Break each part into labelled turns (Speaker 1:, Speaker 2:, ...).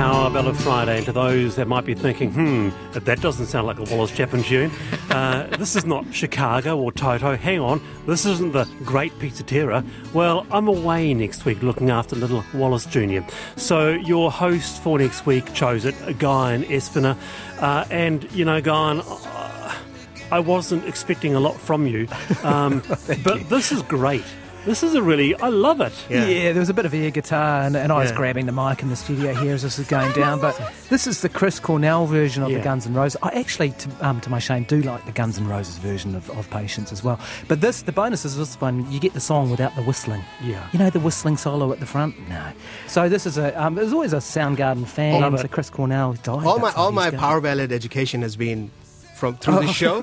Speaker 1: Power Ballad Friday. And to those that might be thinking, hmm, that doesn't sound like a Wallace Chapman tune. Uh, this is not Chicago or Toto. Hang on, this isn't the Great Peter Cetera. Well, I'm away next week looking after little Wallace Jr. So your host for next week chose it, Guyon Espiner. Uh, and, you know, Guyon, uh, I wasn't expecting a lot from you, um, but
Speaker 2: you.
Speaker 1: this is great. This is a really, I love it.
Speaker 2: Yeah. there was a bit of air guitar, and, and I was grabbing the mic in the studio here as this is going down. But this is the Chris Cornell version of
Speaker 1: Yeah.
Speaker 2: the Guns N' Roses. I actually, to, um, to my shame, do like the Guns N' Roses version of, of Patience as well. But this, the bonus is this one, you get the song without the whistling.
Speaker 1: Yeah.
Speaker 2: You know the whistling solo at the front? No. So this is a, um, there's always a Soundgarden fan.
Speaker 1: Love
Speaker 2: so
Speaker 1: it.
Speaker 2: Chris Cornell died.
Speaker 3: all my
Speaker 2: That's why
Speaker 3: all my
Speaker 2: going.
Speaker 3: power ballad education has been from through
Speaker 2: Oh,
Speaker 3: the show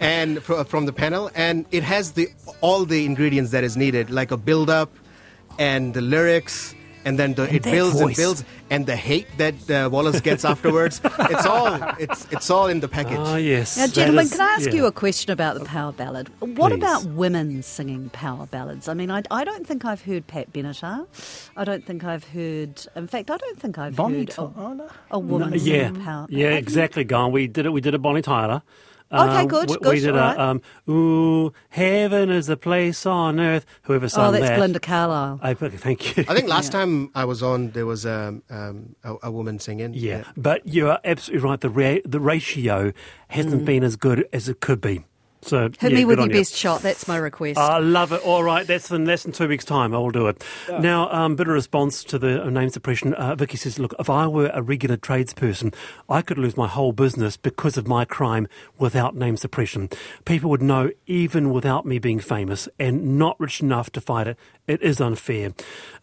Speaker 3: and fr- from the panel. And it has the all the ingredients that is needed like a build up and the lyrics and then the, it builds
Speaker 2: voice.
Speaker 3: and builds and the hate that uh, Wallace gets afterwards it's all it's it's all in the package
Speaker 1: Ah, yes.
Speaker 4: Now, gentlemen,
Speaker 1: is-
Speaker 4: can I ask
Speaker 1: yeah.
Speaker 4: you a question about the power ballad? What
Speaker 1: Please.
Speaker 4: about women singing power ballads? I mean, I, I don't think I've heard Pat Benatar. I don't think I've heard. In fact, I don't think I've
Speaker 2: Bonnie
Speaker 4: heard
Speaker 2: Ty-
Speaker 4: a,
Speaker 2: oh,
Speaker 4: a woman
Speaker 1: No, yeah,
Speaker 4: singing power.
Speaker 1: yeah,
Speaker 4: Have
Speaker 1: exactly. Gone. We did it. We did a Bonnie Tyler.
Speaker 4: Okay,
Speaker 1: Uh,
Speaker 4: good,
Speaker 1: We,
Speaker 4: good,
Speaker 1: we did
Speaker 4: all right.
Speaker 1: a um, "Ooh, heaven is a place on earth." Whoever sung
Speaker 4: Oh, that's
Speaker 1: that.
Speaker 4: Belinda Carlisle.
Speaker 1: I, thank you.
Speaker 3: I think last time I was on there was um, um, a, a woman singing
Speaker 1: yeah, but you are absolutely right. The ra- the ratio hasn't been as good as it could be. So.
Speaker 4: Hit
Speaker 1: yeah,
Speaker 4: me with
Speaker 1: good
Speaker 4: your
Speaker 1: on you.
Speaker 4: best shot. That's my request.
Speaker 1: I love it. All right, that's in less than two weeks' time. I will do it. Now, um, bit of response to the uh, name suppression. Uh, Vicky says, "Look, if I were a regular tradesperson, I could lose my whole business because of my crime without name suppression. People would know even without me being famous and not rich enough to fight it. It is unfair."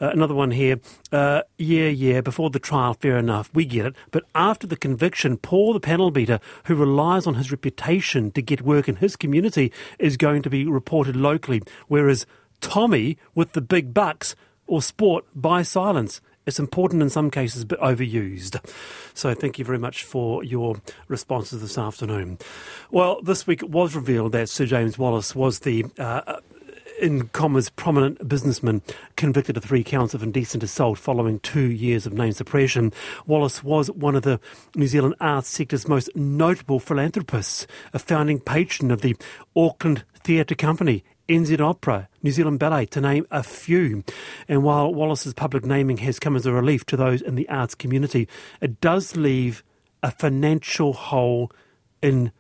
Speaker 1: Uh, another one here. Uh, yeah, yeah. Before the trial, fair enough. We get it. But after the conviction, Paul, the panel beater, who relies on his reputation to get work in his community, is going to be reported locally, whereas Tommy, with the big bucks or sport, by silence. It's important in some cases, but overused. So, thank you very much for your responses this afternoon. Well, this week it was revealed that Sir James Wallace was the uh, in commas, prominent businessman convicted of three counts of indecent assault following two years of name suppression. Wallace was one of the New Zealand arts sector's most notable philanthropists, a founding patron of the Auckland Theatre Company. NZ Opera, New Zealand Ballet, to name a few. And while Wallace's public naming has come as a relief to those in the arts community, it does leave a financial hole in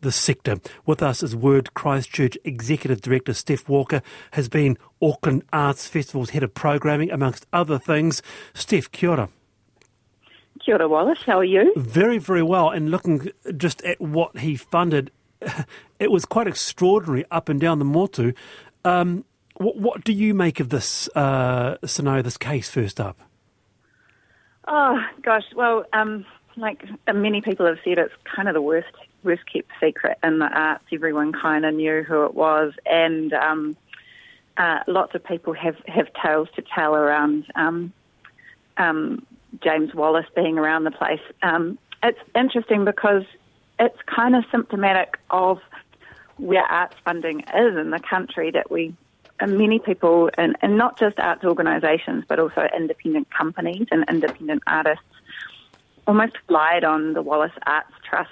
Speaker 1: the sector. With us is Word Christchurch Executive Director Steph Walker, has been Auckland Arts Festival's head of programming, amongst other things. Steph, kia ora.
Speaker 5: Kia ora, Wallace. How are you?
Speaker 1: Very, very well. And looking just at what he funded, it was quite extraordinary up and down the motu. Um, what, what do you make of this uh, scenario, this case, first up?
Speaker 5: Oh gosh, well, um, like uh, many people have said, it's kind of the worst, worst kept secret in the arts. Everyone kind of knew who it was, and um, uh, lots of people have have tales to tell around um, um, James Wallace being around the place. Um, it's interesting because it's kind of symptomatic of where arts funding is in the country that we and many people and, and not just arts organisations but also independent companies and independent artists almost relied on the Wallace Arts Trust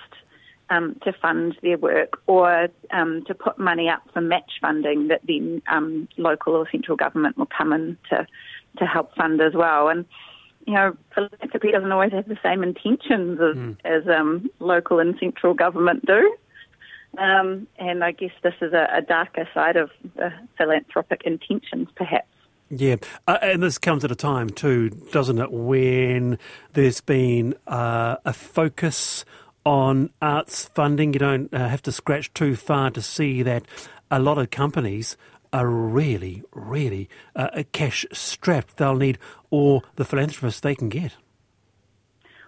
Speaker 5: um, to fund their work or um, to put money up for match funding that then um, local or central government will come in to, to help fund as well. And you know, philanthropy doesn't always have the same intentions as, as um, local and central government do. Um, and I guess this is a, a darker side of the philanthropic intentions, perhaps.
Speaker 1: Yeah, uh, and this comes at a time too, doesn't it, when there's been uh, a focus on arts funding. You don't uh, have to scratch too far to see that a lot of companies are really, really uh, cash strapped. They'll need all the philanthropists they can get.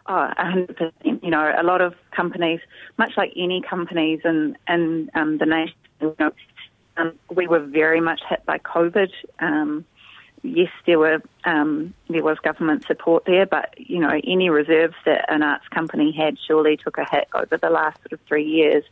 Speaker 5: Oh, 100%. You know, a lot of companies, much like any companies in, in um, the nation, you know, um, we were very much hit by COVID. Um, yes, there were um, there was government support there, but you know, any reserves that an arts company had surely took a hit over the last sort of three years.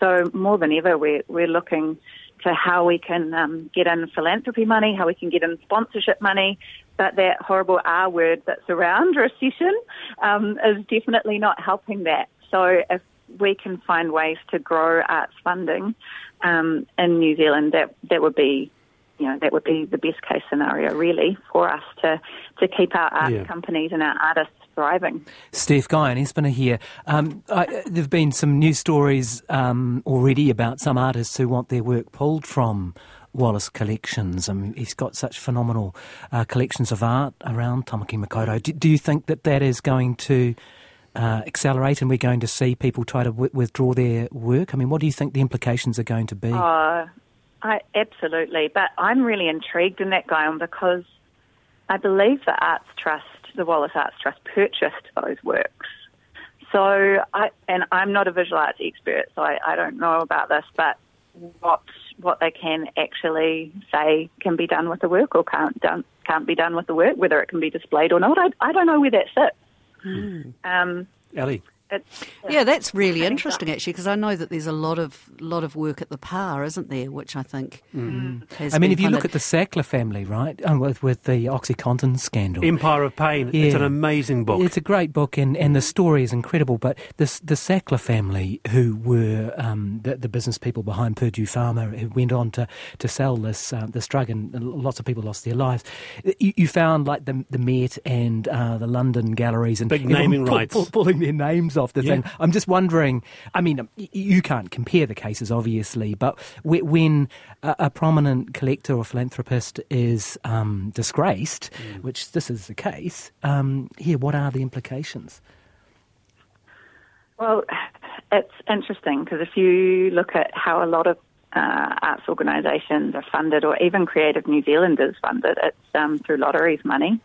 Speaker 5: So more than ever, we're we're looking to how we can um, get in philanthropy money, how we can get in sponsorship money, but that horrible R word that's around recession um, is definitely not helping that. So if we can find ways to grow arts funding um, in New Zealand, that that would be you know, that would be the best case scenario, really, for us to, to keep our art yeah. companies and our artists thriving.
Speaker 2: Steph Guyon Espiner here. Um, I, there have been some news stories um, already about some artists who want their work pulled from Wallace Collections. I mean, he's got such phenomenal uh, collections of art around Tamaki Makaurau. Do, do, you think that that is going to uh, accelerate and we're going to see people try to w- withdraw their work? I mean, what do you think the implications are going to be?
Speaker 5: Uh, I, absolutely, but I'm really intrigued in that, Guyon, because I believe the Arts Trust, the Wallace Arts Trust, purchased those works. So, I, and I'm not a visual arts expert, so I, I don't know about this, but what what they can actually say can be done with the work or can't done can't be done with the work, whether it can be displayed or not, I, I don't know where that sits.
Speaker 1: Mm. Um, Ali.
Speaker 4: It's, yeah, that's really interesting actually, because I know that there's a lot of lot of work at the PAR, isn't there? Which I think mm.
Speaker 2: has. I mean, if you look at the Sackler family, right, oh, with, with the OxyContin scandal,
Speaker 1: Empire of Pain, yeah. it's an amazing book.
Speaker 2: It's a great book, and, and the story is incredible. But this the Sackler family, who were um, the, the, business people behind Purdue Pharma, who went on to, to sell this uh, this drug, and lots of people lost their lives. You, you found like the the Met and uh, the London galleries and
Speaker 1: big naming
Speaker 2: pull,
Speaker 1: rights,
Speaker 2: pull, pulling their names off the yeah. thing. I'm just wondering. I mean, you can't compare the cases, obviously, but when a, a prominent collector or philanthropist is um, disgraced, mm. which this is the case, um, here, what are the implications?
Speaker 5: Well, it's interesting because if you look at how a lot of uh, arts organisations are funded, or even Creative New Zealand is funded, it's um, through lotteries money,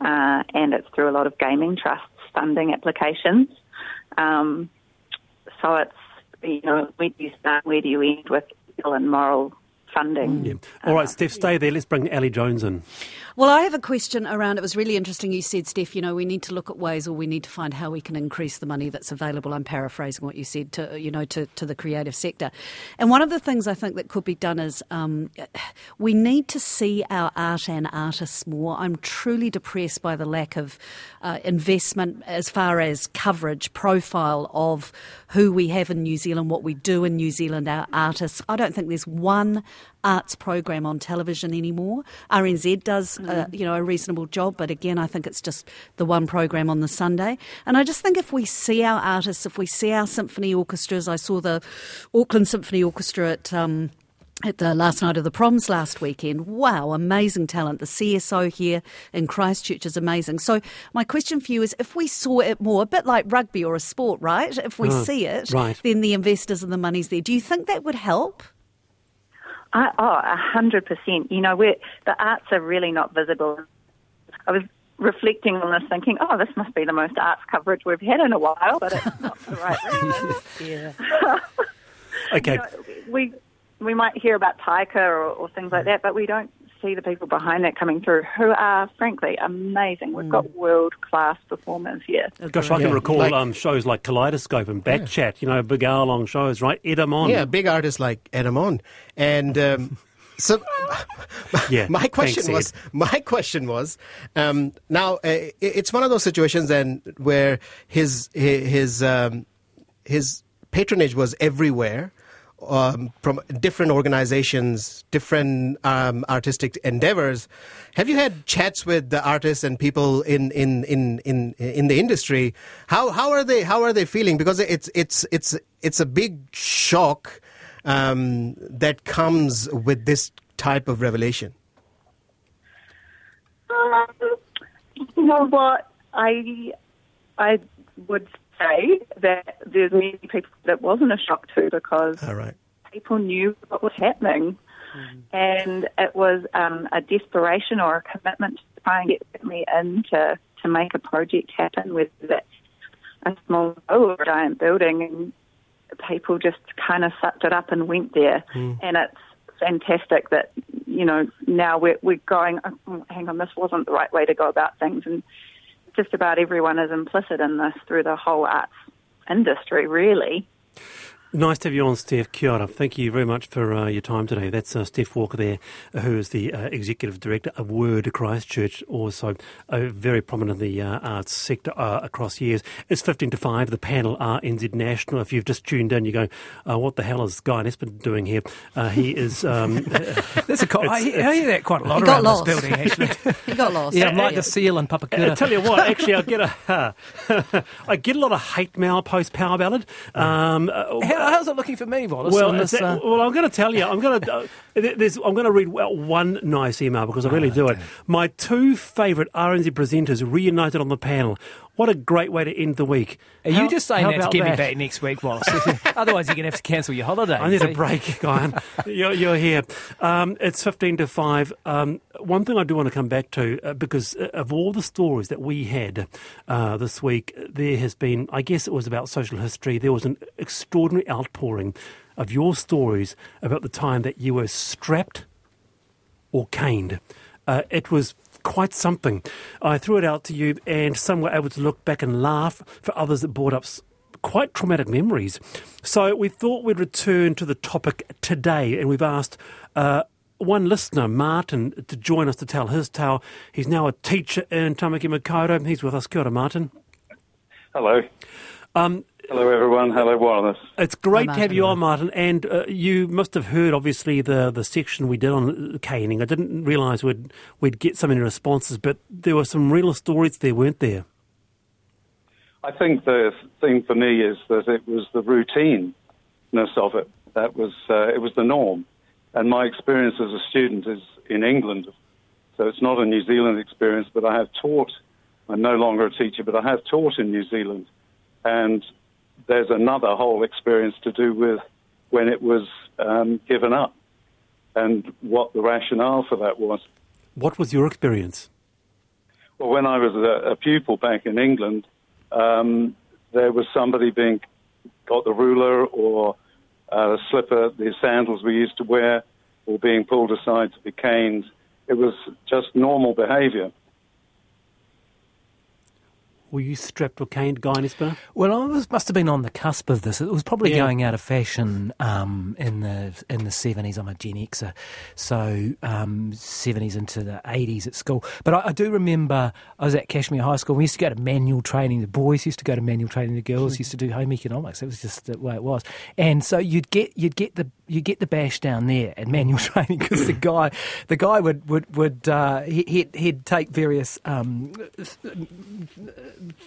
Speaker 5: uh, and it's through a lot of gaming trusts funding applications. Um, so it's, you know, where do you start, where do you end with legal and moral funding?
Speaker 1: Yeah. All right, uh, Steph, stay there. Let's bring Ali Jones in.
Speaker 4: Well, I have a question around. It was really interesting. You said, Steph, you know, we need to look at ways, or we need to find how we can increase the money that's available. I'm paraphrasing what you said to, you know, to, to the creative sector. And one of the things I think that could be done is um, we need to see our art and artists more. I'm truly depressed by the lack of uh, investment as far as coverage, profile of who we have in New Zealand, what we do in New Zealand, our artists. I don't think there's one arts program on television anymore. RNZ does, mm. uh, you know, a reasonable job, but again, I think it's just the one program on the Sunday. And I just think if we see our artists, if we see our symphony orchestras, I saw the Auckland Symphony Orchestra at. Um, at the last night of the proms last weekend. Wow, amazing talent. The CSO here in Christchurch is amazing. So, my question for you is if we saw it more, a bit like rugby or a sport, right? If we oh, see it, right. then the investors and the money's there. Do you think that would help?
Speaker 5: I, oh, a hundred percent. You know, we're, the arts are really not visible. I was reflecting on this, thinking, "Oh, this must be the most arts coverage we've had in a while," but it's not the right
Speaker 1: reason. yeah. okay.
Speaker 5: You know, we we might hear about Taika or, or things like hmm. that, but we don't see the people behind that coming through who are, frankly, amazing. We've got mm. world class performers here.
Speaker 1: Gosh, I can yeah. recall like, um, shows like Kaleidoscope and Backchat, yeah. you know, big hour long shows, right? Ed Amon.
Speaker 3: Yeah, big artists like Ed Amon. And. Um, so, yeah, my question thanks, was, my question was, um, now uh, it's one of those situations then where his his um, his patronage was everywhere, um, from different organizations, different um, artistic endeavors. Have you had chats with the artists and people in, in, in, in, in the industry? How, how are they how are they feeling? Because it's it's it's it's a big shock um, that comes with this type of revelation.
Speaker 5: Um, you know what I I would say that there's many people that wasn't a shock to because
Speaker 3: right.
Speaker 5: people knew what was happening. Mm. And it was um, a desperation or a commitment to try and get me in to, to make a project happen, whether that's a small or a giant building. And people just kind of sucked it up and went there. Mm. And it's fantastic that, you know, now we're, we're going, oh, hang on, this wasn't the right way to go about things. And just about everyone is implicit in this through the whole arts industry, really.
Speaker 1: Nice to have you on, Steph. Kia ora. Thank you very much for uh, your time today. That's uh, Steph Walker there, uh, who is the uh, Executive Director of Word Christchurch, also very prominent in the uh, arts sector uh, across years. It's 15 to 5, the panel RNZ National. If you've just tuned in, you go, what the hell is Guyon Espiner doing here? he is... Um,
Speaker 2: That's a co- I, I, hear that quite a lot around this building, actually.
Speaker 4: he got lost.
Speaker 2: Yeah, I'm like the seal in Papakura.
Speaker 1: I tell you what, actually, I get a, I get a lot of hate mail post Power Ballad. Um,
Speaker 2: how's it looking for me, Wallace?
Speaker 1: Well, this, that, uh... well, I'm going to tell you. I'm going to. Uh, I'm going to read one nice email because I really oh, do it. My two favourite RNZ presenters reunited on the panel. What a great way to end the week.
Speaker 2: Are how, you just saying that to get that? me back next week, Wallace? Otherwise, you're going to have to cancel your holiday.
Speaker 1: I need a break, Guy. you're, you're, here. Um, it's 15 to 5. Um, one thing I do want to come back to, uh, because uh, of all the stories that we had uh, this week, there has been, I guess it was about social history, there was an extraordinary outpouring of your stories about the time that you were strapped or caned. Uh, it was quite something. I threw it out to you, and some were able to look back and laugh. For others, it brought up quite traumatic memories. So we thought we'd return to the topic today, and we've asked. Uh, one listener, Martin, to join us to tell his tale. He's now a teacher in Tamaki Makaurau. He's with us. Kia ora, Martin.
Speaker 6: Hello. Um, Hello, everyone. Hello, Wallace.
Speaker 1: It's great Hi, to have you on, Martin. And uh, you must have heard, obviously, the, the section we did on caning. I didn't realise we'd, we'd get so many responses, but there were some real stories there, weren't there?
Speaker 6: I think the thing for me is that it was the routineness of it. That was, uh, it was the norm. And my experience as a student is in England. So it's not a New Zealand experience, but I have taught. I'm no longer a teacher, but I have taught in New Zealand. And there's another whole experience to do with when it was um, given up and what the rationale for that was.
Speaker 1: What was your experience?
Speaker 6: Well, when I was a, a pupil back in England, um, there was somebody being got the ruler or uh, slipper, the sandals we used to wear, or being pulled aside to be caned. It was just normal behaviour.
Speaker 1: Were you strapped or caned, Guyon Espiner?
Speaker 2: Well, I was, must have been on the cusp of this. It was probably yeah. going out of fashion um, in the in the seventies. I'm a Gen Xer, so um, seventies um, into the eighties at school. But I, I, do remember I was at Cashmere High School. We used to go to manual training. The boys used to go to manual training. The girls used to do home economics. It was just the way it was. And so you'd get you'd get the you get the bash down there at manual training because the guy the guy would would would uh, he, would he'd take various um,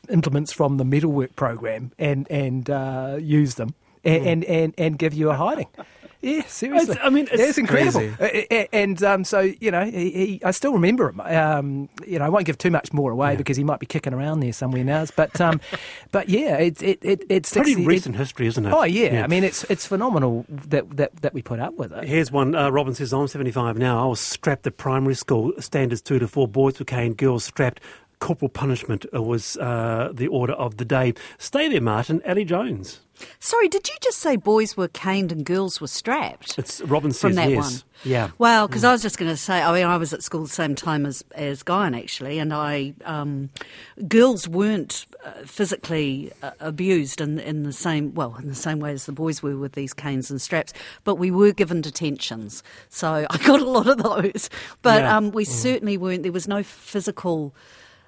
Speaker 2: implements from the metalwork program and and uh, use them and, and, and, and give you a hiding. Yeah, seriously.
Speaker 1: It's, I mean, it's,
Speaker 2: it's incredible. And um, so, you know, he, he, I still remember him. Um, you know, I won't give too much more away yeah. because he might be kicking around there somewhere now. But, um, but yeah, it, it, it, it's
Speaker 1: pretty recent history, isn't it?
Speaker 2: Oh yeah. yeah. I mean, it's it's phenomenal that that, that we put up with it.
Speaker 1: Here's one. Uh, Robin says, "I'm 75 now. I was strapped at primary school. Standards two to four. Boys were caned. Girls strapped." Corporal punishment was uh, the order of the day. Stay there, Martin. Ali Jones.
Speaker 4: Sorry, did you just say boys were caned and girls were strapped?
Speaker 1: It's Robin says
Speaker 4: from that
Speaker 1: yes.
Speaker 4: one.
Speaker 1: Yeah.
Speaker 4: Well, because mm. I was just going to say, I mean, I was at school the same time as as Guyon actually, and I um, girls weren't uh, physically uh, abused in in the same well in the same way as the boys were with these canes and straps, but we were given detentions, so I got a lot of those. But yeah. um, we mm. certainly weren't. There was no physical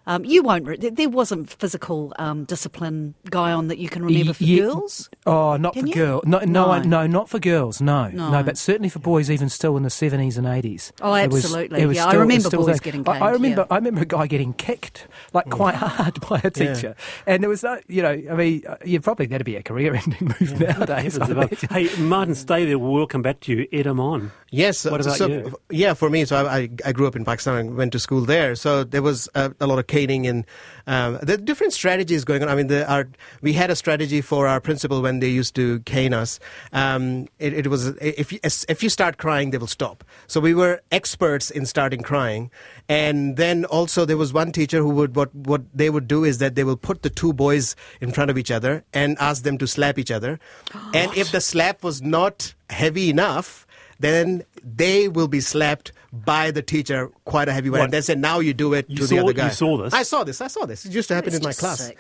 Speaker 4: um, you won't. Re- there wasn't physical um, discipline Guyon that you can remember for yeah, girls.
Speaker 2: Oh, not can for girls. No, no, no, no, not for girls. No, no, no, but certainly for boys, even still in the seventies and eighties.
Speaker 4: Oh, absolutely. It was, it was yeah, still, I remember boys there. getting. Caned,
Speaker 2: I, I, remember.
Speaker 4: Yeah. I
Speaker 2: rember a guy getting kicked like quite hard by a teacher, and there was no. You know, I mean, uh, you probably that'd be a career-ending move nowadays.
Speaker 1: hey, Martin, stay there. We'll come back to you. Ed on.
Speaker 3: Yes. What about so, you? Yeah, for me, so I, I grew up in Pakistan and went to school there. So there was a, a lot of caning and um, the different strategies going on. I mean, the, our, we had a strategy for our principal when they used to cane us. Um, it, it, was if you, if you start crying, they will stop. So we were experts in starting crying, and then also there was one teacher who would what what they would do is that they will put the two boys in front of each other and ask them to slap each other, and if the slap was not heavy enough, then they will be slapped by the teacher quite a heavy way. And they said, now you do it
Speaker 1: you
Speaker 3: to
Speaker 1: saw,
Speaker 3: the other guy.
Speaker 1: You saw this?
Speaker 3: I saw this. I saw this. It used to happen in my class.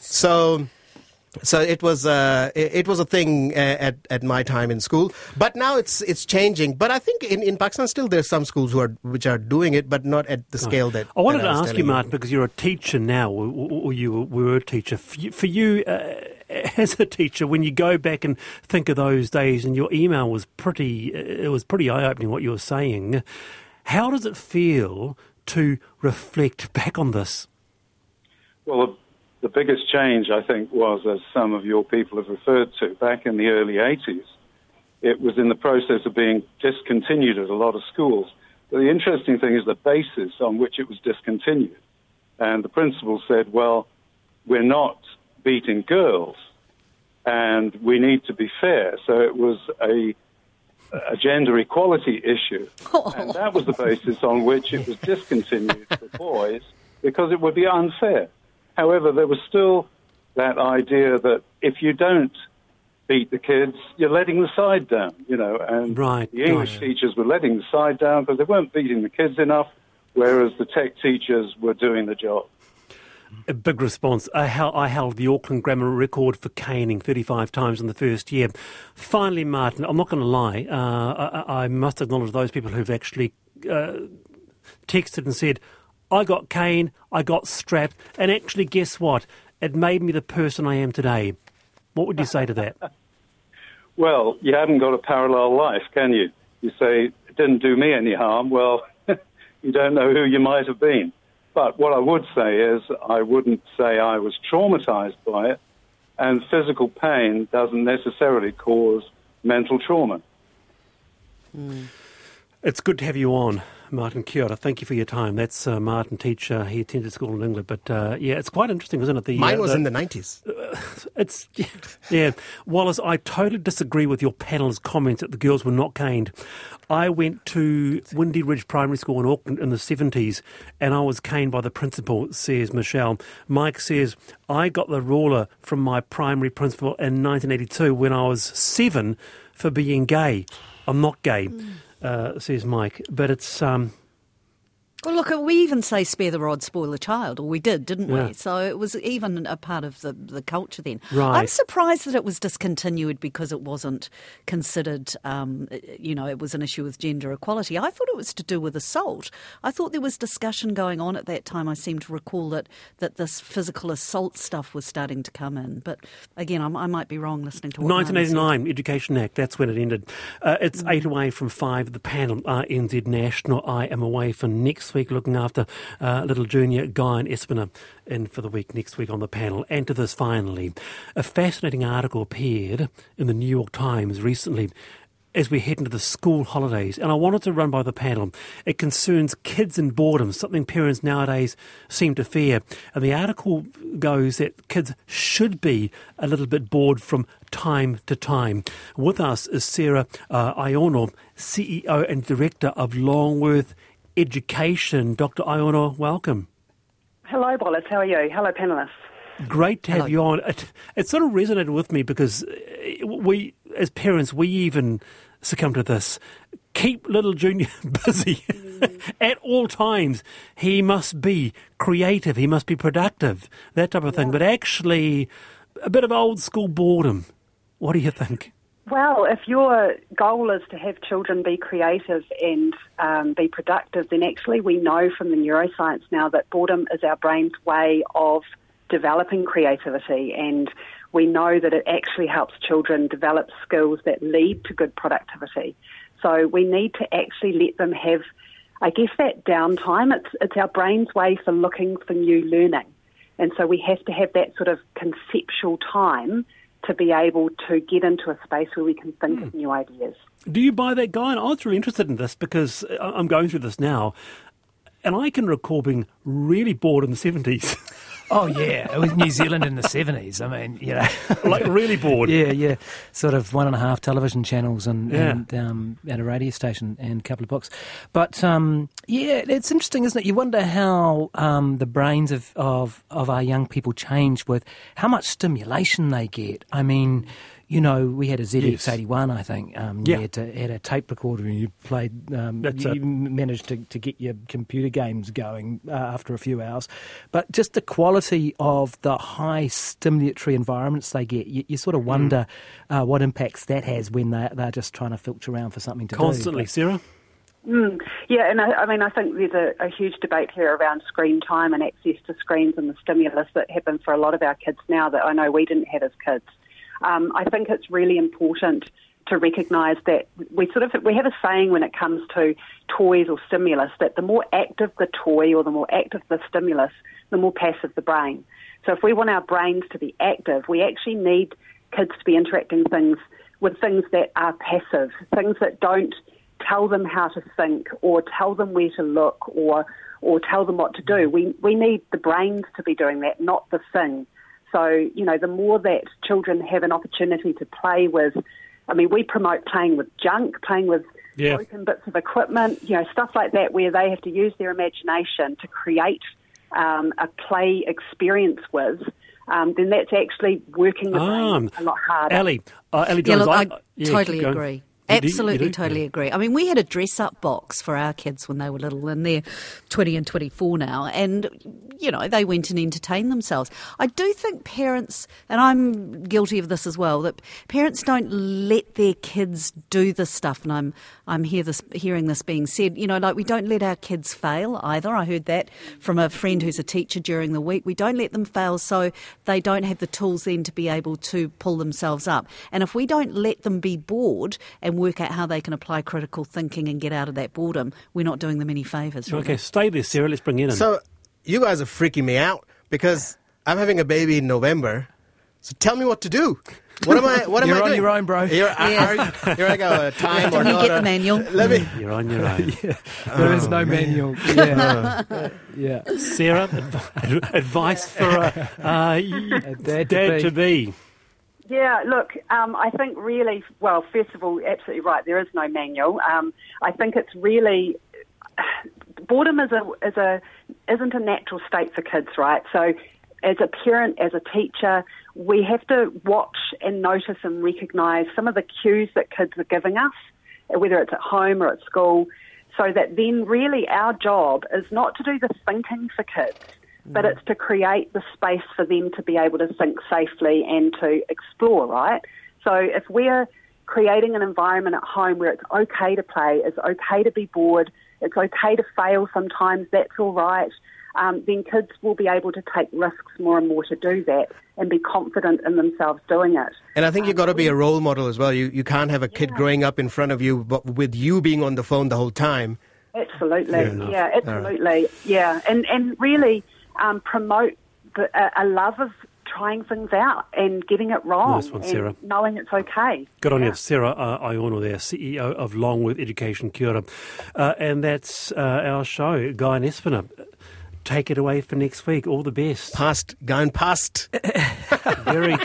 Speaker 3: So So it was uh, it was a thing uh, at at my time in school, but now it's it's changing. But I think in, in Pakistan still there's some schools who are which are doing it, but not at the scale that.
Speaker 1: I wanted
Speaker 3: that
Speaker 1: to
Speaker 3: I
Speaker 1: ask you, Martin, because you're a teacher now, or you were a teacher. For you, uh, as a teacher, when you go back and think of those days, and your email was pretty, it was pretty eye opening what you were saying. How does it feel to reflect back on this?
Speaker 6: Well, the biggest change, I think, was, as some of your people have referred to, back in the early 80s, it was in the process of being discontinued at a lot of schools. But the interesting thing is the basis on which it was discontinued. And the principal said, well, we're not beating girls, and we need to be fair. So it was a, a gender equality issue. Oh. And that was the basis on which it was discontinued for boys because it would be unfair. However, there was still that idea that if you don't beat the kids, you're letting the side down, you know, and
Speaker 1: right,
Speaker 6: the English teachers were letting the side down because they weren't beating the kids enough, whereas the tech teachers were doing the job.
Speaker 1: A big response. I held, I held, the Auckland Grammar record for caning 35 times in the first year. Finally, Martin, I'm not going to lie, uh, I, I, must acknowledge those people who've actually uh, texted and said, I got cane, I got strapped, and actually, guess what? It made me the person I am today. What would you say to that?
Speaker 6: well, you haven't got a parallel life, can you? You say, it didn't do me any harm. Well, you don't know who you might have been. But what I would say is, I wouldn't say I was traumatized by it, and physical pain doesn't necessarily cause mental trauma.
Speaker 1: Mm. It's good to have you on. Martin Kia ora. Thank you for your time. That's uh, Martin Teacher. He attended school in England, but uh, yeah, it's quite interesting, isn't it?
Speaker 3: The, Mine uh, was the, in the nineties.
Speaker 1: Uh, it's yeah, yeah, Wallace. I totally disagree with your panel's comments that the girls were not caned. I went to Windy Ridge Primary School in Auckland in the seventies, and I was caned by the principal. Says Michelle. Mike says I got the ruler from my primary principal in 1982 when I was seven for being gay. I'm not gay. Mm uh, says Mike. But it's um,
Speaker 4: well, look, we even say spare the rod, spoil the child, or we did, didn't yeah. we? So it was even a part of the, the culture then.
Speaker 1: Right.
Speaker 4: I'm surprised that it was discontinued because it wasn't considered, um, you know, it was an issue with gender equality. I thought it was to do with assault. I thought there was discussion going on at that time. I seem to recall that, that this physical assault stuff was starting to come in. But again, I'm, i might be wrong listening to what
Speaker 1: 1989 Education Act, that's when it ended. Uh, it's mm. eight away from five. The panel, RNZ National. I am away for next week looking after uh, little junior Guyon Espiner in for the week next week on the panel. And to this finally, a fascinating article appeared in the New York Times recently as we head into the school holidays, and I wanted to run by the panel. It concerns kids and boredom, something parents nowadays seem to fear. And the article goes that kids should be a little bit bored from time to time. With us is Sarah uh, Aiono, CEO and Director of Longworth Education. Dr. Aiono, welcome.
Speaker 7: Hello, Wallace. How are you? Hello, panelists.
Speaker 1: Great to have Hello. you on. It, it sort of resonated with me because uh, we, as parents, we even succumb to this. Keep little Junior busy at all times. He must be creative. He must be productive. That type of yeah. thing. But actually, a bit of old school boredom. What do you think?
Speaker 7: Well, if your goal is to have children be creative and um, be productive, then actually we know from the neuroscience now that boredom is our brain's way of developing creativity, and we know that it actually helps children develop skills that lead to good productivity. So we need to actually let them have, I guess, that downtime. It's, it's our brain's way for looking for new learning. And so we have to have that sort of conceptual time to be able to get into a space where we can think of hmm. new ideas.
Speaker 1: Do you buy that guy? And I was really interested in this because I'm going through this now, and I can recall being really bored in the 70s.
Speaker 2: Oh yeah, it was New Zealand in the seventies. I mean, you know,
Speaker 1: like really bored.
Speaker 2: yeah, yeah, sort of one and a half television channels and yeah. and, um, and a radio station and a couple of books. But um, yeah, it's interesting, isn't it? You wonder how um, the brains of, of of our young people change with how much stimulation they get. I mean, you know, we had a ZX81, yes. I think. Um, yeah. You had, to, had, a tape recorder and you played, um, you a... managed to, to get your computer games going uh, after a few hours. But just the quality of the high stimulatory environments they get, you, you sort of mm. wonder mm. uh, what impacts that has when they, they're just trying to filter around for something to
Speaker 1: Constantly,
Speaker 2: do.
Speaker 1: Constantly, Sarah?
Speaker 7: Mm, yeah, and I, I, mean, I think there's a, a, huge debate here around screen time and access to screens and the stimulus that happen for a lot of our kids now that I know we didn't have as kids. Um, I think it's really important to recognise that we sort of we have a saying when it comes to toys or stimulus that the more active the toy or the more active the stimulus, the more passive the brain. So if we want our brains to be active, we actually need kids to be interacting things with things that are passive, things that don't tell them how to think or tell them where to look or or tell them what to do. We we need the brains to be doing that, not the thing. So, you know, the more that children have an opportunity to play with I mean, we promote playing with junk, playing with yeah. broken bits of equipment, you know, stuff like that where they have to use their imagination to create um, a play experience with. Um, then that's actually working the brain ah. a lot harder.
Speaker 1: Ali, uh, Ali
Speaker 4: Jones, yeah, look, I, I yeah, totally agree. Absolutely, totally agree. I mean, we had a dress up box for our kids when they were little, and they're 20 and 24 now, and, you know, they went and entertained themselves. I do think parents, and I'm guilty of this as well, that parents don't let their kids do this stuff, and I'm, I'm hear this, hearing this being said. You know, like we don't let our kids fail either. I heard that from a friend who's a teacher during the week. We don't let them fail so they don't have the tools then to be able to pull themselves up. And if we don't let them be bored and work out how they can apply critical thinking and get out of that boredom, we're not doing them any favours.
Speaker 1: Really. Okay, stay there, Sarah. Let's bring you in.
Speaker 3: So, you guys are freaking me out because I'm having a baby in November. So tell me what to do. What am I? What am
Speaker 2: You're
Speaker 3: I
Speaker 2: on your own, bro.
Speaker 3: You're, yeah. are, here I go. A time or
Speaker 4: not. You get the manual.
Speaker 3: Let me.
Speaker 1: You're on your own.
Speaker 2: yeah. There oh, is no man. manual. Yeah.
Speaker 1: yeah. Sarah, advice for a, uh, a dad, dad to be.
Speaker 7: Yeah, look, um, I think really, well, first of all, absolutely right. There is no manual. Um, I think it's really boredom is a is a isn't a natural state for kids, right? So, as a parent, as a teacher, we have to watch and notice and recognise some of the cues that kids are giving us, whether it's at home or at school, so that then really our job is not to do the thinking for kids but it's to create the space for them to be able to think safely and to explore, right? So if we're creating an environment at home where it's okay to play, it's okay to be bored, it's okay to fail sometimes, that's all right, um, then kids will be able to take risks more and more to do that and be confident in themselves doing it.
Speaker 3: And I think you've got to be a role model as well. You, you can't have a kid yeah. growing up in front of you but with you being on the phone the whole time.
Speaker 7: Absolutely. Yeah, absolutely. Right. Yeah. And, and really, um, promote the, a, a, love of trying things out and getting it wrong
Speaker 1: nice one, Sarah.
Speaker 7: knowing it's okay.
Speaker 1: Good on yeah. you. Sarah uh, Aiono there, CEO of Longworth Education Kia uh, and that's uh, our show, Guyon Espiner. Take it away for next week. All the best.
Speaker 3: Past, going past.
Speaker 1: Very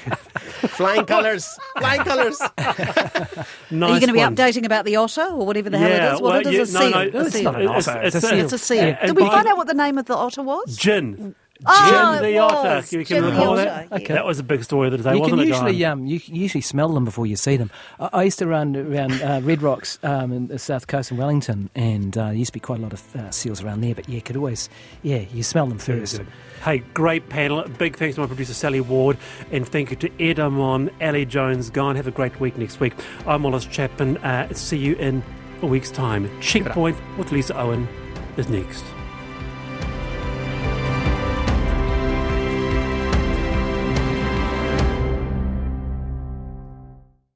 Speaker 3: Flying colours. Flying colours.
Speaker 1: nice
Speaker 4: Are you going to be one. updating about the otter or whatever the hell it is? What well,
Speaker 1: it is
Speaker 4: yeah,
Speaker 1: a seal.
Speaker 2: No, no, it's, it's, not an otter.
Speaker 4: It's, it's, a, it's a seal. Yeah. Did we find out what the name of the otter was?
Speaker 1: Jin.
Speaker 4: Oh,
Speaker 1: Jim the Otter. Can you can recall that? Okay. That was a big story of the day,
Speaker 2: you
Speaker 1: wasn't
Speaker 2: can usually, um, you can usually smell them before you see them. I, I used to run around uh, Red Rocks um, in the south coast in Wellington, and uh, there used to be quite a lot of uh, seals around there. But yeah, could always, yeah, you smell them first.
Speaker 1: Hey, great panel. Big thanks to my producer Sally Ward, and thank you to Ed Amon, Ali Jones. Go and have a great week next week. I'm Wallace Chapman. Uh, see you in a week's time. Checkpoint with Lisa Owen is next.